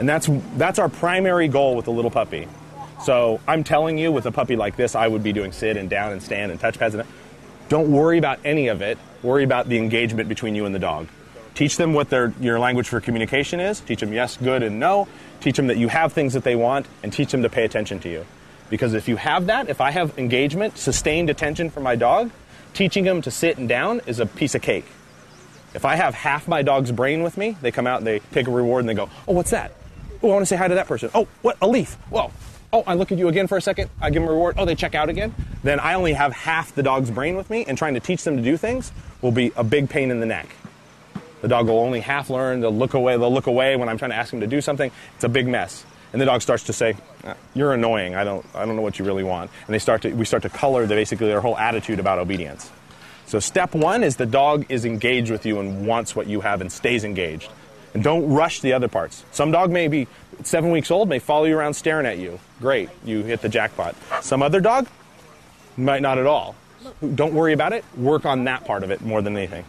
And that's, that's our primary goal with a little puppy. So I'm telling you, with a puppy like this, I would be doing sit and down and stand and touch pads. And don't worry about any of it. Worry about the engagement between you and the dog. Teach them what their, your language for communication is. Teach them yes, good, and no. Teach them that you have things that they want, and teach them to pay attention to you. Because if you have that, if I have engagement, sustained attention from my dog, teaching them to sit and down is a piece of cake. If I have half my dog's brain with me, they come out and they take a reward and they go, Oh, what's that? Oh, I want to say hi to that person. Oh, what? A leaf. Whoa. Oh, I look at you again for a second. I give them a reward. Oh, they check out again. Then I only have half the dog's brain with me, and trying to teach them to do things will be a big pain in the neck. The dog will only half learn. They'll look away. They'll look away when I'm trying to ask them to do something. It's a big mess. And the dog starts to say, "Uh, "You're annoying. I don't. I don't know what you really want." And they start to. We start to color the, basically their whole attitude about obedience. So step one is the dog is engaged with you and wants what you have and stays engaged. And don't rush the other parts. Some dog may be seven weeks old, may follow you around staring at you. Great, you hit the jackpot. Some other dog might not at all. Don't worry about it. Work on that part of it more than anything.